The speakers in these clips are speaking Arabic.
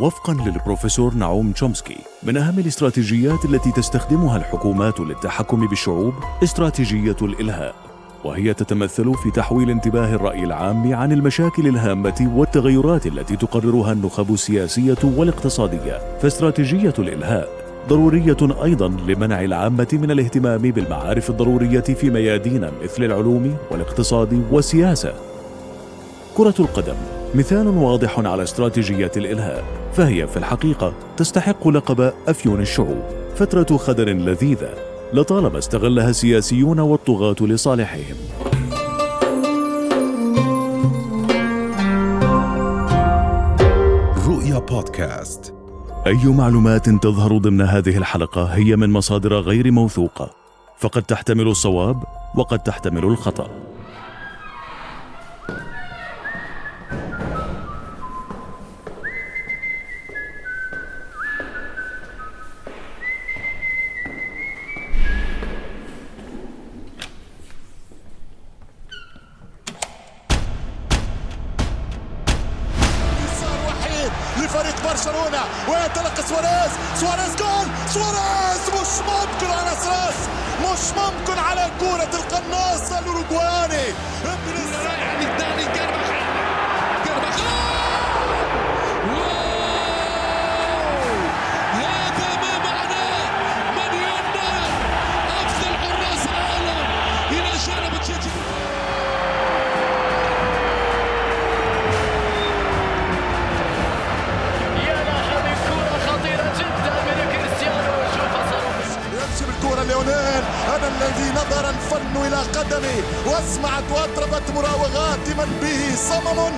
وفقا للبروفيسور نعوم تشومسكي من أهم الاستراتيجيات التي تستخدمها الحكومات للتحكم بالشعوب استراتيجية الإلهاء. وهي تتمثل في تحويل انتباه الرأي العام عن المشاكل الهامة والتغيرات التي تقررها النخب السياسية والاقتصادية. فاستراتيجية الإلهاء ضرورية أيضا لمنع العامة من الاهتمام بالمعارف الضرورية في ميادين مثل العلوم والاقتصاد والسياسة. كرة القدم مثال واضح على استراتيجية الإلهاء فهي في الحقيقة تستحق لقب أفيون الشعوب فترة خدر لذيذة لطالما استغلها السياسيون والطغاة لصالحهم. رؤيا بودكاست. أي معلومات تظهر ضمن هذه الحلقة هي من مصادر غير موثوقة فقد تحتمل الصواب وقد تحتمل الخطأ. وينطلق سواريز. سواريز جول سواريز مش ممكن على أساس. مش ممكن على كرة القناص الاوروغواني رايح للثاني كربخ الذي نظر الفن إلى قدمي واسمعت واطربت مراوغات من به صمم.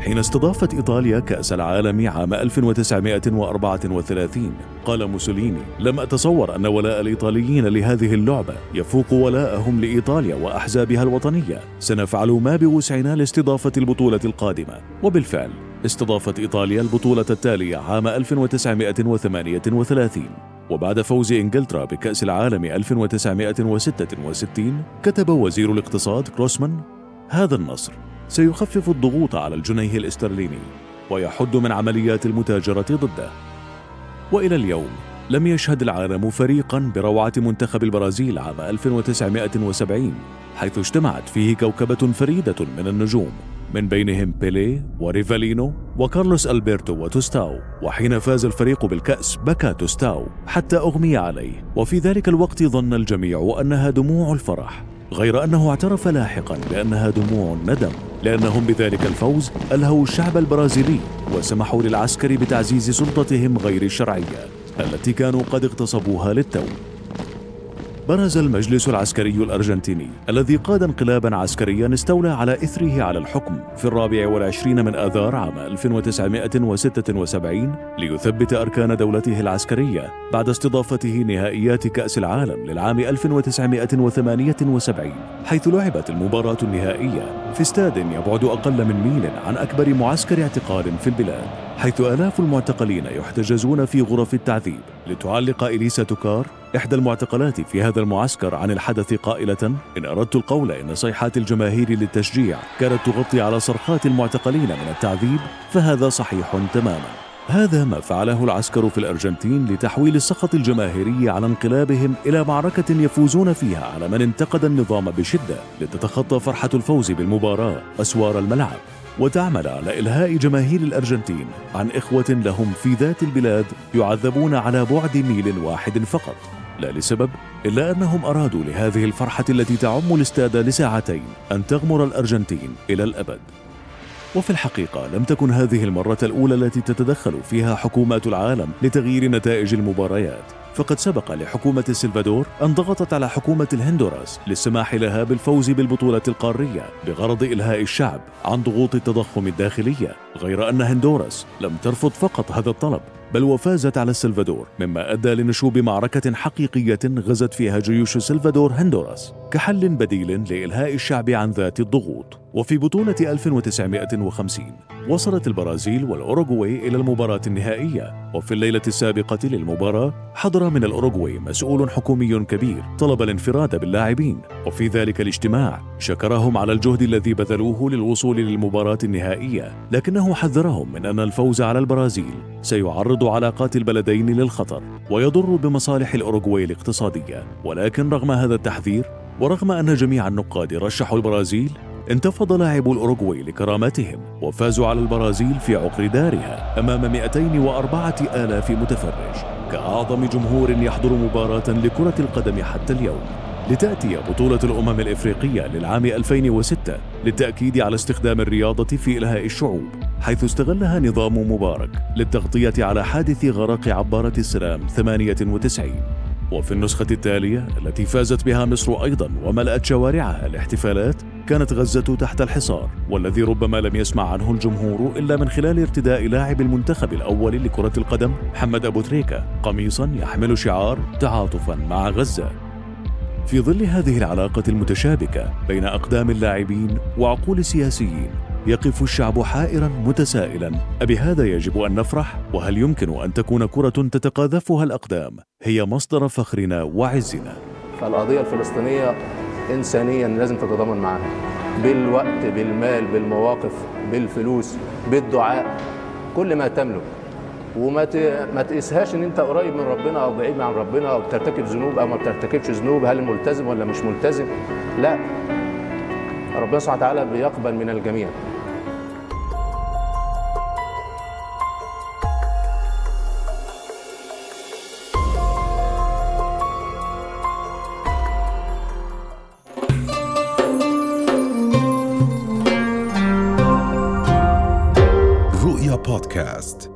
حين استضافت إيطاليا كأس العالم عام 1934 قال موسوليني لم أتصور أن ولاء الإيطاليين لهذه اللعبة يفوق ولاءهم لإيطاليا وأحزابها الوطنية. سنفعل ما بوسعنا لاستضافة البطولة القادمة. وبالفعل استضافت إيطاليا البطولة التالية عام 1938 وبعد فوز إنجلترا بكأس العالم 1966 كتب وزير الاقتصاد كروسمان هذا النصر سيخفف الضغوط على الجنيه الاسترليني ويحد من عمليات المتاجرة ضده. وإلى اليوم لم يشهد العالم فريقا بروعة منتخب البرازيل عام 1970 حيث اجتمعت فيه كوكبة فريدة من النجوم من بينهم بيليه وريفالينو وكارلوس ألبرتو وتوستاو وحين فاز الفريق بالكأس بكى توستاو حتى أغمي عليه. وفي ذلك الوقت ظن الجميع أنها دموع الفرح غير أنه اعترف لاحقا بأنها دموع الندم. لأنهم بذلك الفوز ألهوا الشعب البرازيلي وسمحوا للعسكر بتعزيز سلطتهم غير الشرعية التي كانوا قد اغتصبوها للتو. برز المجلس العسكري الأرجنتيني الذي قاد انقلابا عسكريا استولى على إثره على الحكم في الرابع والعشرين من آذار عام 1976 ليثبت أركان دولته العسكرية بعد استضافته نهائيات كأس العالم للعام 1978 حيث لعبت المباراة النهائية في استاد يبعد أقل من ميل عن أكبر معسكر اعتقال في البلاد. حيث آلاف المعتقلين يحتجزون في غرف التعذيب. لتعلق إليسا توكار إحدى المعتقلات في هذا المعسكر عن الحدث قائلة إن أردت القول إن صيحات الجماهير للتشجيع كانت تغطي على صرخات المعتقلين من التعذيب فهذا صحيح تماما. هذا ما فعله العسكر في الأرجنتين لتحويل السخط الجماهيري على انقلابهم إلى معركة يفوزون فيها على من انتقد النظام بشدة لتتخطى فرحة الفوز بالمباراة أسوار الملعب. وتعمل على إلهاء جماهير الأرجنتين عن إخوة لهم في ذات البلاد يعذبون على بعد ميل واحد فقط. لا لسبب إلا أنهم أرادوا لهذه الفرحة التي تعم الاستاد لساعتين أن تغمر الأرجنتين إلى الأبد. وفي الحقيقة لم تكن هذه المرة الأولى التي تتدخل فيها حكومات العالم لتغيير نتائج المباريات. فقد سبق لحكومة السلفادور أن ضغطت على حكومة الهندوراس للسماح لها بالفوز بالبطولة القارية بغرض إلهاء الشعب عن ضغوط التضخم الداخلية غير أن هندوراس لم ترفض فقط هذا الطلب بل وفازت على السلفادور مما أدى لنشوب معركة حقيقية غزت فيها جيوش السلفادور هندوراس كحل بديل لإلهاء الشعب عن ذات الضغوط. وفي بطولة 1950 وصلت البرازيل والأوروغواي إلى المباراة النهائية وفي الليلة السابقة للمباراة حضر من الأوروغواي مسؤول حكومي كبير طلب الانفراد باللاعبين وفي ذلك الاجتماع شكرهم على الجهد الذي بذلوه للوصول للمباراة النهائية لكنه حذرهم من أن الفوز على البرازيل سيعرض علاقات البلدين للخطر ويضر بمصالح الأوروغواي الاقتصادية. ولكن رغم هذا التحذير ورغم أن جميع النقاد رشحوا البرازيل انتفض لاعبو الأوروغواي لكرامتهم وفازوا على البرازيل في عقر دارها أمام 204 آلاف متفرج. كأعظم جمهور يحضر مباراة لكرة القدم حتى اليوم. لتأتي بطولة الأمم الإفريقية للعام 2006 للتأكيد على استخدام الرياضة في إلهاء الشعوب حيث استغلها نظام مبارك للتغطية على حادث غرق عبارة السلام 98 وفي النسخة التالية التي فازت بها مصر أيضا وملأت شوارعها الاحتفالات كانت غزة تحت الحصار والذي ربما لم يسمع عنه الجمهور إلا من خلال ارتداء لاعب المنتخب الأول لكرة القدم محمد أبو تريكة قميصا يحمل شعار تعاطفا مع غزة في ظل هذه العلاقة المتشابكة بين أقدام اللاعبين وعقول السياسيين يقف الشعب حائرا متسائلا أبهذا يجب أن نفرح؟ وهل يمكن أن تكون كرة تتقاذفها الأقدام هي مصدر فخرنا وعزنا؟ فالقضية الفلسطينية إنسانيا لازم تتضامن معاها. بالوقت بالمال بالمواقف بالفلوس بالدعاء كل ما تملك. وما ما تقيسهاش إن أنت قريب من ربنا أو بعيد عن ربنا أو بترتكب ذنوب أو ما بترتكبش ذنوب هل ملتزم ولا مش ملتزم؟ لا. ربنا سبحانه وتعالى بيقبل من الجميع. podcast.